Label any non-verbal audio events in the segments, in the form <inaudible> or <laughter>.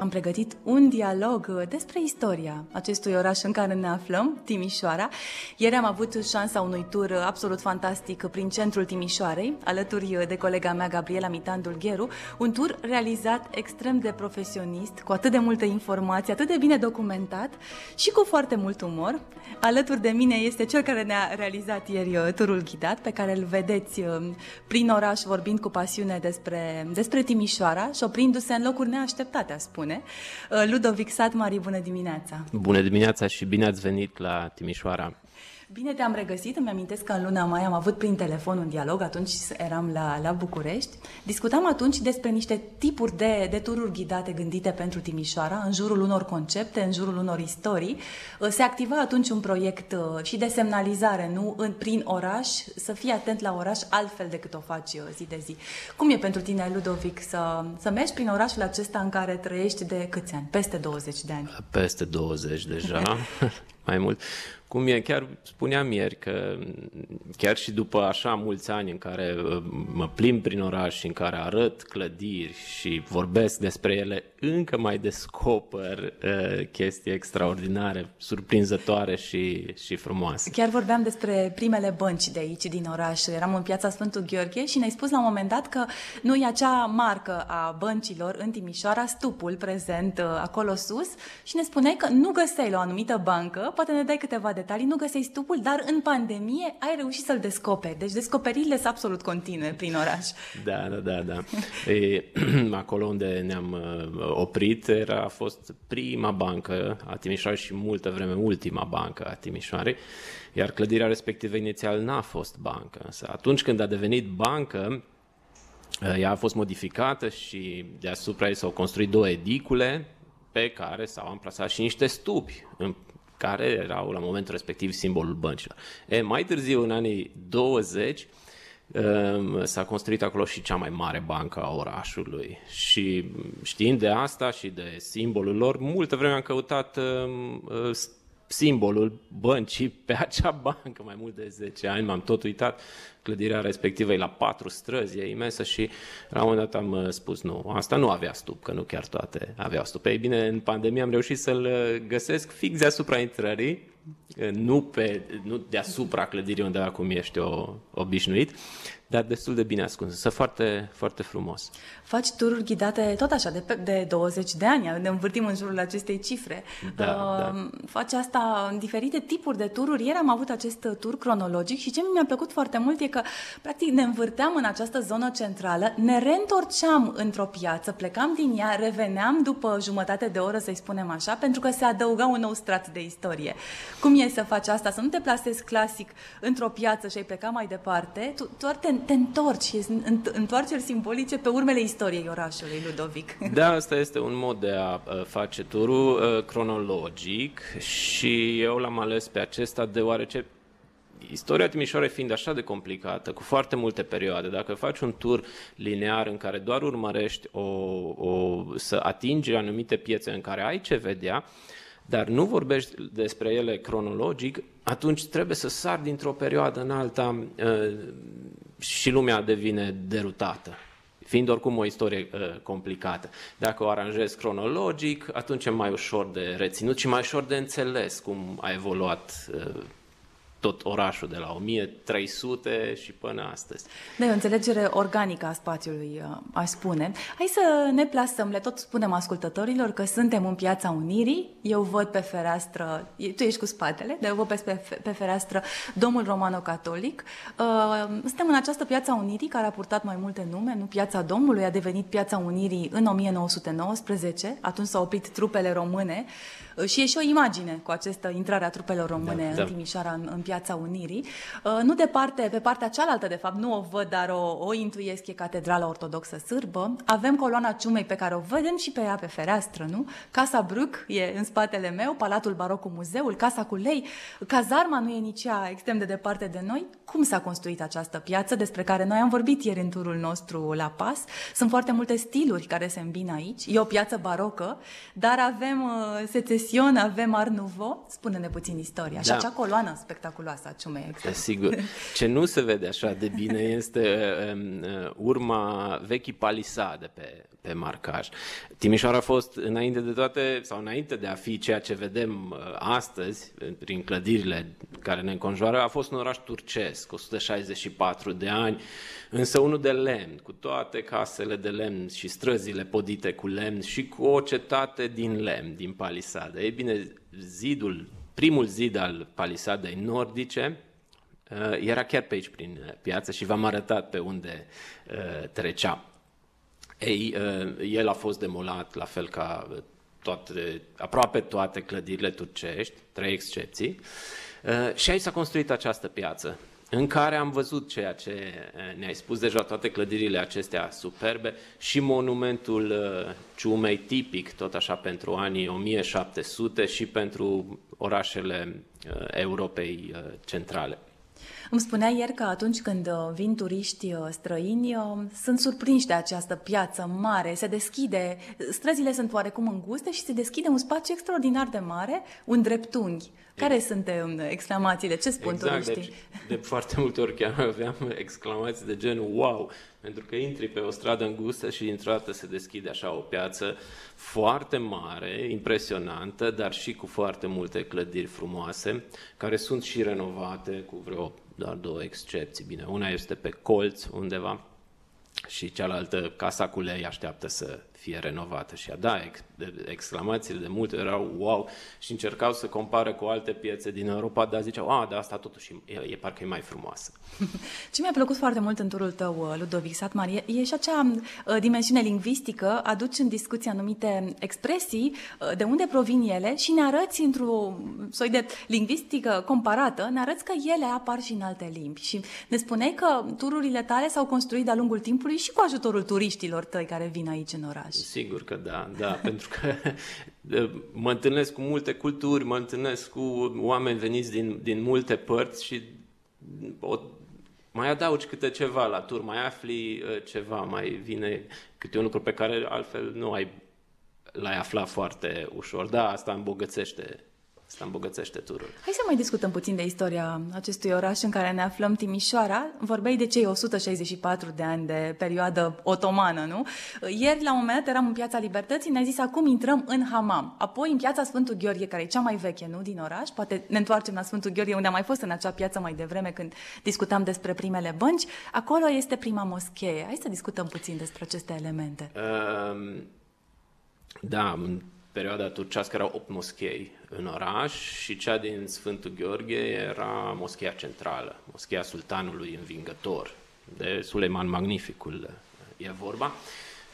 Am pregătit un dialog despre istoria acestui oraș în care ne aflăm, Timișoara. Ieri am avut șansa unui tur absolut fantastic prin centrul Timișoarei, alături de colega mea Gabriela Mitandul Gheru, un tur realizat extrem de profesionist, cu atât de multă informație, atât de bine documentat și cu foarte mult umor. Alături de mine este cel care ne-a realizat ieri uh, turul ghidat, pe care îl vedeți uh, prin oraș vorbind cu pasiune despre, despre Timișoara și oprindu-se în locuri neașteptate, a spune spune. Uh, Ludovic Satmari, bună dimineața! Bună dimineața și bine ați venit la Timișoara! Bine te-am regăsit, îmi amintesc că în luna mai am avut prin telefon un dialog, atunci eram la, la București. Discutam atunci despre niște tipuri de, de tururi ghidate gândite pentru Timișoara, în jurul unor concepte, în jurul unor istorii. Uh, se activa atunci un proiect uh, și de semnalizare, nu în, prin oraș, să fii atent la oraș altfel decât o faci uh, zi de zi. Cum e pentru tine, Ludovic, să, să mergi prin orașul acesta în care trăiești de câți ani? Peste 20 de ani. Peste 20 deja, <laughs> mai mult. Cum e, chiar spuneam ieri că chiar și după așa mulți ani în care uh, mă plimb prin oraș și în care arăt clădiri și vorbesc despre ele, încă mai descoper uh, chestii extraordinare, surprinzătoare și, și frumoase. Chiar vorbeam despre primele bănci de aici, din oraș. Eram în piața Sfântul Gheorghe și ne-ai spus la un moment dat că nu e acea marcă a băncilor în Timișoara, stupul prezent uh, acolo sus și ne spuneai că nu găseai la o anumită bancă, poate ne dai câteva detalii, nu găseai stupul, dar în pandemie ai reușit să-l descoperi. Deci descoperirile sunt absolut continue prin oraș. Da, da, da, da. E, <clears throat> acolo unde ne-am uh, oprit era a fost prima bancă a Timișoarei și multă vreme ultima bancă a Timișoarei, iar clădirea respectivă inițial n-a fost bancă. Însă atunci când a devenit bancă, uh, ea a fost modificată și deasupra ei s-au construit două edicule pe care s-au amplasat și niște stupi în care erau la momentul respectiv simbolul băncilor. E, mai târziu, în anii 20, um, s-a construit acolo și cea mai mare bancă a orașului. Și știind de asta și de simbolul lor, multă vreme am căutat um, uh, simbolul băncii <laughs> pe acea bancă, mai mult de 10 ani, m-am tot uitat, clădirea respectivă e la patru străzi, e imensă și la un moment dat am uh, spus nu, asta nu avea stup, că nu chiar toate aveau stup. Ei bine, în pandemie am reușit să-l uh, găsesc fix deasupra intrării, uh, nu, pe, nu deasupra clădirii unde acum ești o, obișnuit, dar destul de bine ascuns, să foarte, foarte frumos. Faci tururi ghidate tot așa, de, de 20 de ani, ne învârtim în jurul acestei cifre. Da, uh, da. Faci asta în diferite tipuri de tururi. Ieri am avut acest tur cronologic și ce mi-a plăcut foarte mult e că, practic, ne învârteam în această zonă centrală, ne reîntorceam într-o piață, plecam din ea, reveneam după jumătate de oră, să-i spunem așa, pentru că se adăuga un nou strat de istorie. Cum e să faci asta? Să nu te plasezi clasic într-o piață și ai pleca mai departe, tu doar te, te întorci, întoarceri simbolice pe urmele istoriei orașului, Ludovic. <laughs> Da, asta este un mod de a face turul cronologic și eu l-am ales pe acesta deoarece istoria Timișoarei fiind așa de complicată, cu foarte multe perioade, dacă faci un tur linear în care doar urmărești o, o, să atingi anumite piețe în care ai ce vedea, dar nu vorbești despre ele cronologic, atunci trebuie să sar dintr-o perioadă în alta și lumea devine derutată fiind oricum o istorie uh, complicată. Dacă o aranjezi cronologic, atunci e mai ușor de reținut și mai ușor de înțeles cum a evoluat uh, tot orașul de la 1300 și până astăzi. Da, e o înțelegere organică a spațiului, uh, aș spune. Hai să ne plasăm, le tot spunem ascultătorilor că suntem în Piața Unirii, eu văd pe fereastră, tu ești cu spatele, dar eu văd pe, pe fereastră Domul Romano-Catolic. Uh, suntem în această Piața Unirii care a purtat mai multe nume, nu Piața Domnului, a devenit Piața Unirii în 1919, atunci s-au oprit trupele române și e și o imagine cu această intrare a trupelor române da, în da. Timișoara, în, în Piața Unirii. Uh, nu departe, pe partea cealaltă, de fapt, nu o văd, dar o, o intuiesc, e Catedrala Ortodoxă Sârbă. Avem coloana Ciumei pe care o vedem și pe ea pe fereastră, nu? Casa Bruc e în spatele meu, Palatul Baroc cu muzeul, Casa cu lei, cazarma nu e nici ea extrem de departe de noi. Cum s-a construit această piață despre care noi am vorbit ieri în turul nostru la PAS. Sunt foarte multe stiluri care se îmbină aici. E o piață barocă, dar avem uh, secesion, avem Art Nouveau. Spune-ne puțin istoria. Da. Și acea coloană spectaculoasă a ciumei. Exact. Sigur. Ce nu se vede așa de bine este um, uh, urma vechii palisade pe, pe marcaj. Timișoara a fost înainte de toate, sau înainte de a fi ceea ce vedem uh, astăzi, prin clădirile care ne înconjoară, a fost un oraș turcesc, 164 de ani, însă unul de lemn, cu toate casele de lemn și străzile podite cu lemn și cu o cetate din lemn, din palisade. Ei bine, zidul, primul zid al palisadei nordice, uh, era chiar pe aici prin piață și v-am arătat pe unde uh, trecea. Ei, el a fost demolat, la fel ca toate, aproape toate clădirile turcești, trei excepții, și aici s-a construit această piață, în care am văzut ceea ce ne-ai spus deja, toate clădirile acestea superbe și monumentul ciumei tipic, tot așa pentru anii 1700 și pentru orașele Europei centrale. Îmi spunea ieri că atunci când uh, vin turiști uh, străini, uh, sunt surprinși de această piață mare, se deschide, străzile sunt oarecum înguste și se deschide un spațiu extraordinar de mare, un dreptunghi. Care sunt um, exclamațiile? Ce spun exact, turiștii? Deci, de foarte multe ori chiar aveam <laughs> exclamații de genul wow, pentru că intri pe o stradă îngustă și dintr-o dată se deschide așa o piață foarte mare, impresionantă, dar și cu foarte multe clădiri frumoase, care sunt și renovate cu vreo doar două excepții. Bine, una este pe colț undeva și cealaltă, casa cu lei, așteaptă să fie renovată. Și da, ex, exclamațiile de multe erau wow și încercau să compară cu alte piețe din Europa, dar ziceau, a, de asta totuși e, e parcă e mai frumoasă. <laughs> Ce mi-a plăcut foarte mult în turul tău, uh, Ludovic Satmar, e, e și acea uh, dimensiune lingvistică, aduci în discuție anumite expresii, uh, de unde provin ele și ne arăți într-o soi de lingvistică comparată, ne arăți că ele apar și în alte limbi. Și ne spuneai că tururile tale s-au construit de-a lungul timpului și cu ajutorul turiștilor tăi care vin aici în oraș. Sigur că da, da, <laughs> pentru că mă întâlnesc cu multe culturi, mă întâlnesc cu oameni veniți din, din multe părți și o, mai adaugi câte ceva la tur, mai afli uh, ceva, mai vine câte un lucru pe care altfel nu ai l-ai aflat foarte ușor. Da, asta îmbogățește Asta îmbogățește turul. Hai să mai discutăm puțin de istoria acestui oraș în care ne aflăm, Timișoara. Vorbeai de cei 164 de ani de perioadă otomană, nu? Ieri, la un moment dat, eram în Piața Libertății, ne-a zis acum intrăm în Hamam. Apoi în Piața Sfântul Gheorghe, care e cea mai veche, nu, din oraș. Poate ne întoarcem la Sfântul Gheorghe, unde am mai fost în acea piață mai devreme când discutam despre primele bănci. Acolo este prima moschee. Hai să discutăm puțin despre aceste elemente. Um, da, perioada turcească erau 8 moschei în oraș și cea din Sfântul Gheorghe era moscheea centrală, moscheea sultanului învingător, de Suleiman Magnificul e vorba.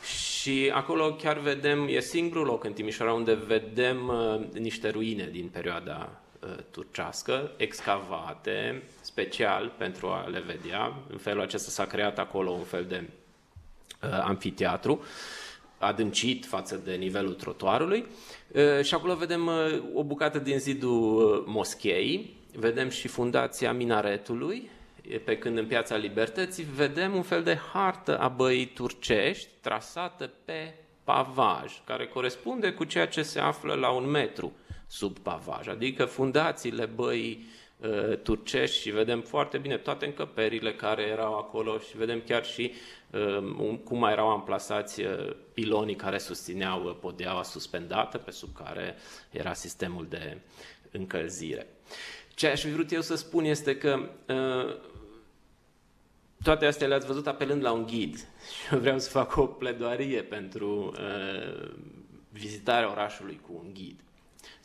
Și acolo chiar vedem, e singurul loc în Timișoara unde vedem uh, niște ruine din perioada uh, turcească, excavate special pentru a le vedea. În felul acesta s-a creat acolo un fel de uh, amfiteatru. Uh, adâncit față de nivelul trotuarului. Și acolo vedem o bucată din zidul moscheii, vedem și fundația minaretului, pe când în Piața Libertății vedem un fel de hartă a băii turcești trasată pe pavaj, care corespunde cu ceea ce se află la un metru sub pavaj, adică fundațiile băii uh, turcești și vedem foarte bine toate încăperile care erau acolo și vedem chiar și uh, cum mai erau amplasați uh, pilonii care susțineau uh, podeaua suspendată pe sub care era sistemul de încălzire. Ce aș fi vrut eu să spun este că uh, toate astea le-ați văzut apelând la un ghid <laughs> și eu vreau să fac o pledoarie pentru uh, vizitarea orașului cu un ghid.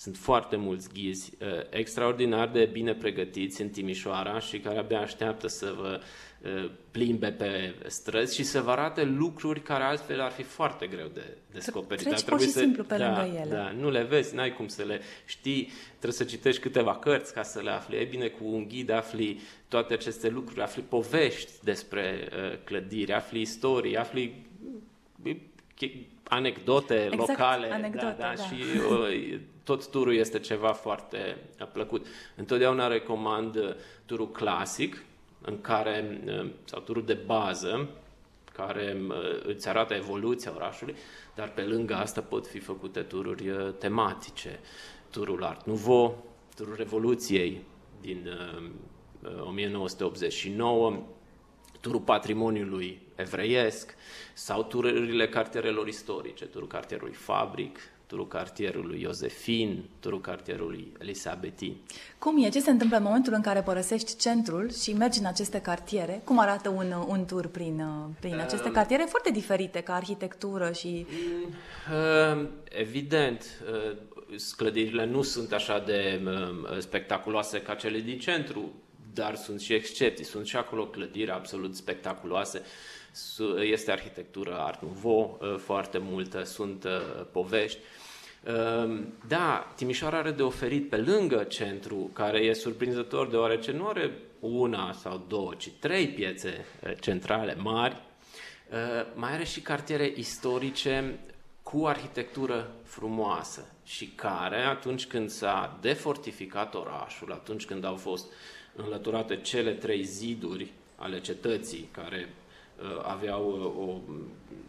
Sunt foarte mulți ghizi uh, extraordinar de bine pregătiți în Timișoara și care abia așteaptă să vă uh, plimbe pe străzi și să vă arate lucruri care altfel ar fi foarte greu de descoperit. Treci pur și să, simplu pe da, lângă ele. Da, nu le vezi, n-ai cum să le știi, trebuie să citești câteva cărți ca să le afli. E bine, cu un ghid afli toate aceste lucruri, afli povești despre uh, clădiri, afli istorii, afli anecdote exact, locale anecdote, da, da, da. și uh, tot turul este ceva foarte plăcut. Întotdeauna recomand uh, turul clasic, în care, sau turul de bază, care îți arată evoluția orașului, dar pe lângă asta pot fi făcute tururi tematice. Turul Art Nouveau, turul Revoluției din 1989, turul patrimoniului evreiesc sau tururile cartierelor istorice, turul cartierului Fabric, turul cartierului Iosefin, turul cartierului Elisabeti. Cum e? Ce se întâmplă în momentul în care părăsești centrul și mergi în aceste cartiere? Cum arată un, un tur prin, prin aceste uh, cartiere foarte diferite ca arhitectură și... Uh, evident, uh, clădirile nu sunt așa de uh, spectaculoase ca cele din centru, dar sunt și excepții. Sunt și acolo clădiri absolut spectaculoase. Este arhitectură art nouveau uh, foarte multă, sunt uh, povești. Ehm, da, Timișoara are de oferit pe lângă centru, care e surprinzător deoarece nu are una sau două, ci trei piețe eh, centrale mari, eh, mai are și cartiere istorice cu arhitectură frumoasă și care, atunci când s-a defortificat orașul, atunci când au fost înlăturate cele trei ziduri ale cetății care Uh, aveau uh, o,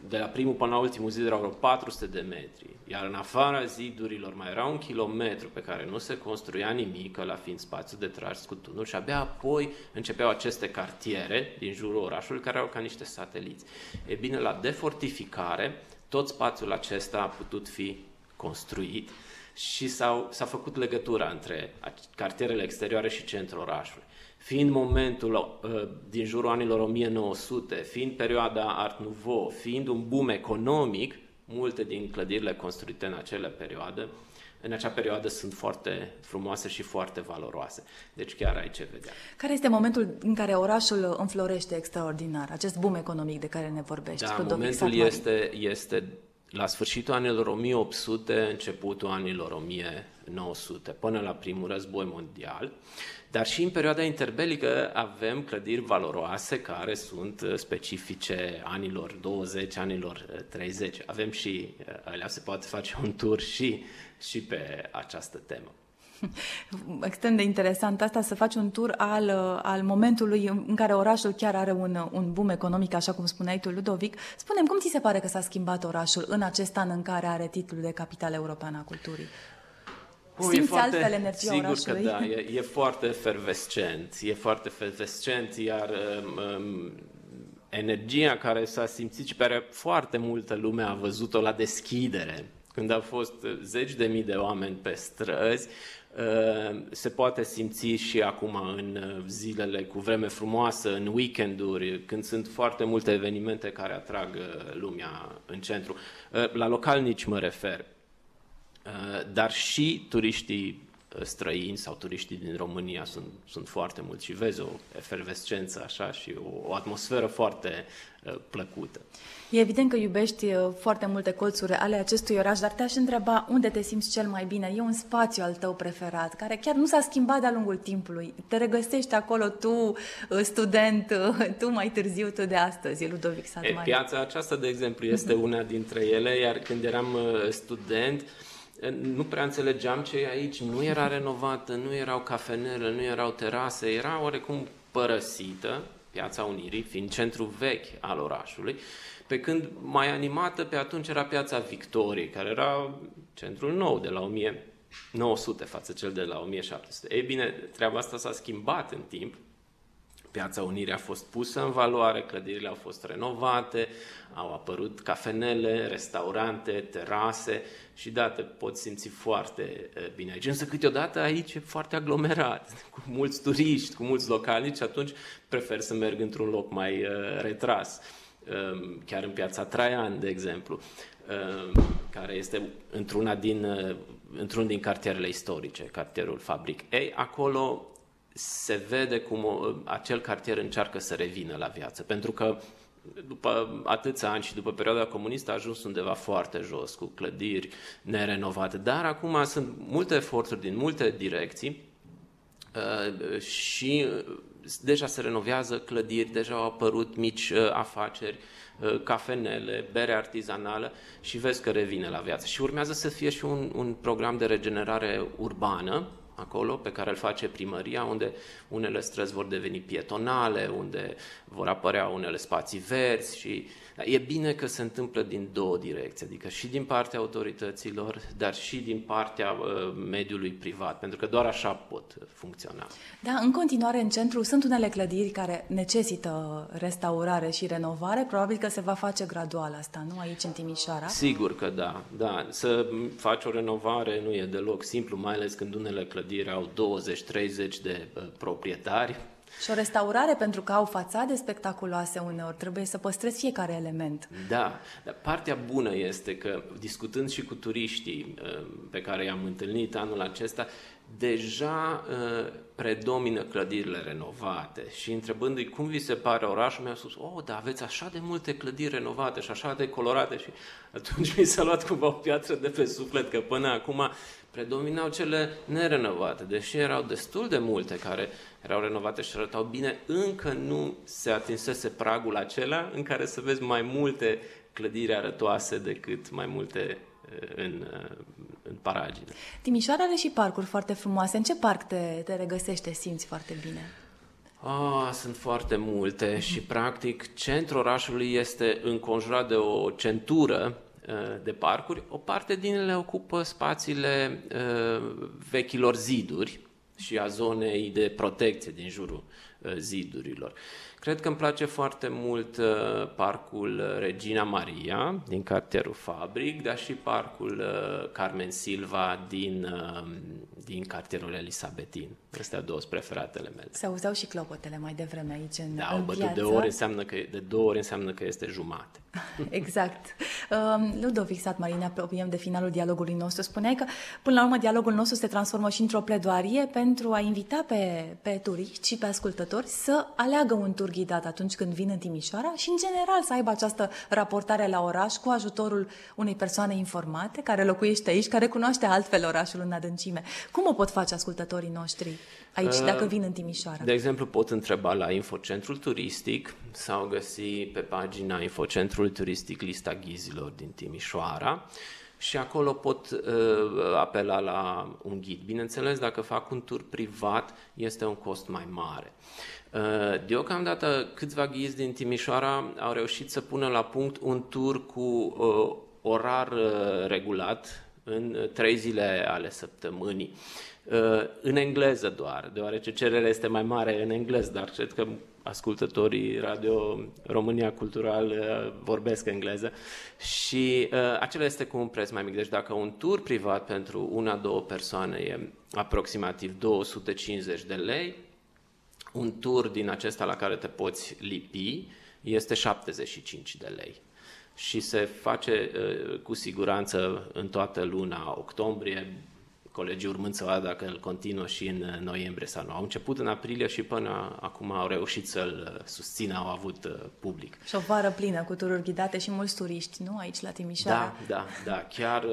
de la primul până la ultimul zid erau vreo 400 de metri, iar în afara zidurilor mai era un kilometru pe care nu se construia nimic, la fiind spațiu de tras cu tunuri. Și abia apoi începeau aceste cartiere din jurul orașului care erau ca niște sateliți. E bine, la defortificare, tot spațiul acesta a putut fi construit și s-a făcut legătura între cartierele exterioare și centrul orașului fiind momentul uh, din jurul anilor 1900, fiind perioada Art Nouveau, fiind un boom economic, multe din clădirile construite în acele perioade, în acea perioadă sunt foarte frumoase și foarte valoroase. Deci chiar ai ce vedea. Care este momentul în care orașul înflorește extraordinar, acest boom economic de care ne vorbești? Da, momentul este, este la sfârșitul anilor 1800, începutul anilor 1900, până la primul război mondial. Dar și în perioada interbelică avem clădiri valoroase care sunt uh, specifice anilor 20, anilor 30. Uh, avem și, uh, alea se poate face un tur și, și pe această temă. <laughs> Extrem de interesant asta, să faci un tur al, al momentului în care orașul chiar are un, un boom economic, așa cum spuneai tu, Ludovic. Spunem, cum ți se pare că s-a schimbat orașul în acest an în care are titlul de capitală europeană a culturii? Ui, Simți foarte, altfel energia sigur orașului? că da, e, e foarte efervescent, e foarte efervescent, iar um, um, energia care s-a simțit și pe care foarte multă lume a văzut-o la deschidere, când au fost zeci de mii de oameni pe străzi, uh, se poate simți și acum în zilele cu vreme frumoasă, în weekenduri, când sunt foarte multe evenimente care atrag uh, lumea în centru. Uh, la localnici mă refer. Uh, dar și turiștii uh, străini sau turiștii din România sunt, sunt foarte mulți și vezi o efervescență așa și o, o atmosferă foarte uh, plăcută. E evident că iubești uh, foarte multe colțuri ale acestui oraș, dar te-aș întreba unde te simți cel mai bine. E un spațiu al tău preferat, care chiar nu s-a schimbat de-a lungul timpului. Te regăsești acolo tu, student, tu mai târziu, tu de astăzi, Ludovic Sadmari. Piața aceasta, de exemplu, este una dintre ele, iar când eram student, uh, nu prea înțelegeam ce e aici, nu era renovată, nu erau cafenele, nu erau terase, era oarecum părăsită, Piața Unirii, fiind centru vechi al orașului, pe când mai animată pe atunci era Piața Victoriei, care era centrul nou de la 1900 față cel de la 1700. Ei bine, treaba asta s-a schimbat în timp, Piața Unirii a fost pusă în valoare, clădirile au fost renovate, au apărut cafenele, restaurante, terase și da, te poți simți foarte bine aici. Însă câteodată aici e foarte aglomerat, cu mulți turiști, cu mulți localnici și atunci prefer să merg într-un loc mai retras. Chiar în piața Traian, de exemplu, care este într-una din, într-un din cartierele istorice, cartierul Fabric. Ei, acolo se vede cum acel cartier încearcă să revină la viață, pentru că după atâția ani și după perioada comunistă a ajuns undeva foarte jos, cu clădiri nerenovate. Dar acum sunt multe eforturi din multe direcții uh, și uh, deja se renovează clădiri, deja au apărut mici uh, afaceri, cafenele, bere artizanală și vezi că revine la viață. Și urmează să fie și un, un program de regenerare urbană, acolo pe care îl face primăria, unde unele străzi vor deveni pietonale, unde vor apărea unele spații verzi și e bine că se întâmplă din două direcții, adică și din partea autorităților, dar și din partea uh, mediului privat, pentru că doar așa pot funcționa. Da, în continuare în centru sunt unele clădiri care necesită restaurare și renovare, probabil că se va face gradual asta, nu aici în Timișoara? Sigur că da, da. Să faci o renovare nu e deloc simplu, mai ales când unele clădiri au 20-30 de uh, proprietari, și o restaurare, pentru că au fațade spectaculoase uneori, trebuie să păstrezi fiecare element. Da, dar partea bună este că, discutând și cu turiștii uh, pe care i-am întâlnit anul acesta, deja uh, predomină clădirile renovate. Și întrebându-i cum vi se pare orașul, mi-a spus, oh, dar aveți așa de multe clădiri renovate și așa de colorate. Și atunci mi s-a luat cumva o piatră de pe suflet, că până acum predominau cele nerenovate, deși erau destul de multe care erau renovate și arătau bine, încă nu se atinsese pragul acela în care să vezi mai multe clădiri arătoase decât mai multe eh, în, eh, în paragine. Timișoara are și parcuri foarte frumoase. În ce parc te, te regăsește, simți foarte bine? Ah, sunt foarte multe și practic centrul orașului este înconjurat de o centură eh, de parcuri. O parte din ele ocupă spațiile vechilor ziduri, și a zonei de protecție din jurul uh, zidurilor. Cred că îmi place foarte mult uh, parcul Regina Maria din cartierul Fabric, dar și parcul uh, Carmen Silva din, din cartierul Elisabetin. Astea două sunt preferatele mele. Se auzeau și clopotele mai devreme aici în Da, în bătut de ori înseamnă că, de două ori înseamnă că este jumate. <laughs> exact. Um, Ludovic Satmarin, ne apropiem de finalul dialogului nostru. Spuneai că, până la urmă, dialogul nostru se transformă și într-o pledoarie pentru a invita pe, pe turiști și pe ascultători să aleagă un tur ghidat atunci când vin în Timișoara și, în general, să aibă această raportare la oraș cu ajutorul unei persoane informate care locuiește aici, care cunoaște altfel orașul în adâncime. Cum o pot face ascultătorii noștri aici, uh, dacă vin în Timișoara? De exemplu, pot întreba la Infocentrul Turistic sau găsi pe pagina Infocentrul Turistic lista ghizilor din Timișoara și acolo pot uh, apela la un ghid. Bineînțeles, dacă fac un tur privat, este un cost mai mare. Uh, deocamdată, câțiva ghizi din Timișoara au reușit să pună la punct un tur cu uh, orar uh, regulat în uh, trei zile ale săptămânii. Uh, în engleză doar, deoarece cererea este mai mare în engleză, dar cred că ascultătorii Radio România Cultural uh, vorbesc engleză și uh, acela este cu un preț mai mic. Deci dacă un tur privat pentru una, două persoane e aproximativ 250 de lei, un tur din acesta la care te poți lipi este 75 de lei și se face uh, cu siguranță în toată luna octombrie, colegii urmând să vadă dacă îl continuă și în noiembrie sau nu. Au început în aprilie și până acum au reușit să-l susțină, au avut uh, public. Și o vară plină cu tururi ghidate și mulți turiști, nu? Aici la Timișoara. Da, da, da. Chiar uh,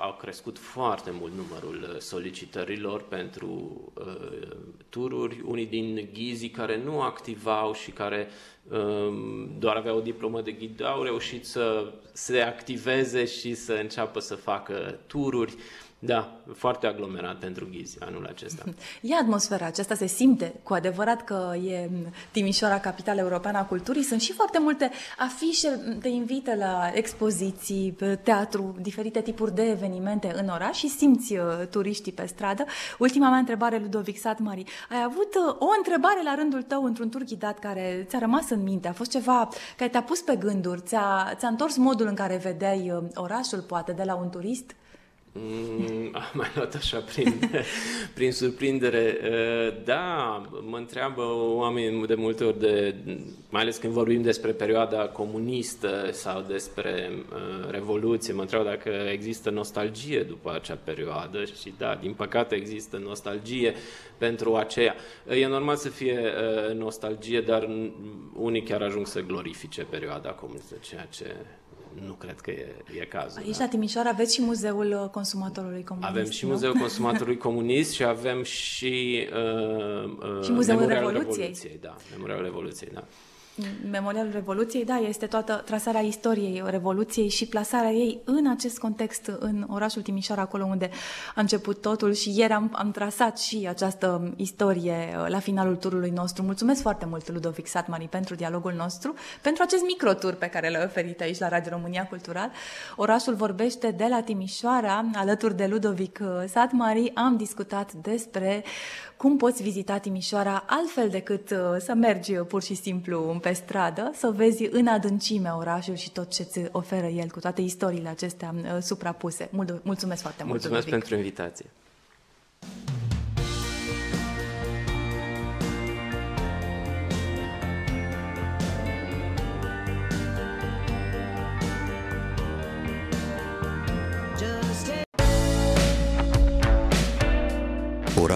au crescut foarte mult numărul uh, solicitărilor pentru uh, tururi. Unii din ghizii care nu activau și care um, doar aveau o diplomă de ghid au reușit să se activeze și să înceapă să facă tururi. Da, foarte aglomerat pentru ghizi anul acesta. <laughs> E atmosfera aceasta, se simte cu adevărat că e Timișoara, capitala europeană a culturii. Sunt și foarte multe afișe, te invită la expoziții, teatru, diferite tipuri de evenimente în oraș și simți uh, turiștii pe stradă. Ultima mea întrebare, Ludovic Satmari, ai avut uh, o întrebare la rândul tău într-un tur ghidat care ți-a rămas în minte? A fost ceva care te-a pus pe gânduri, ți-a, ți-a întors modul în care vedeai uh, orașul, poate, de la un turist? Mm, <laughs> am mai luat așa prin, <laughs> prin surprindere. Uh, da, mă întreabă oamenii de multe ori, de, mai ales când vorbim despre perioada comunistă sau despre uh, Revoluție, mă întreabă dacă există nostalgie după acea perioadă și da, din păcate există nostalgie pentru aceea. E normal să fie uh, nostalgie, dar unii chiar ajung să glorifice perioada comunistă, ceea ce nu cred că e, e cazul. Aici, da? la Timișoara, aveți și Muzeul Consumatorului Comunist, Avem și nu? Muzeul <laughs> Consumatorului Comunist și avem și, uh, uh, și Muzeul Revoluției. Revoluției. Da, Memorialul Revoluției, da. Memorialul Revoluției, da, este toată trasarea istoriei Revoluției și plasarea ei în acest context, în orașul Timișoara, acolo unde a început totul și ieri am, am trasat și această istorie uh, la finalul turului nostru. Mulțumesc foarte mult, Ludovic Satmari, pentru dialogul nostru, pentru acest microtur pe care l-ai oferit aici la Radio România Cultural. Orașul vorbește de la Timișoara, alături de Ludovic uh, Satmari, am discutat despre cum poți vizita Timișoara altfel decât uh, să mergi pur și simplu pe stradă, să vezi în adâncime orașul și tot ce îți oferă el cu toate istoriile acestea uh, suprapuse. Mulțumesc foarte mult! Mulțumesc pentru invitație!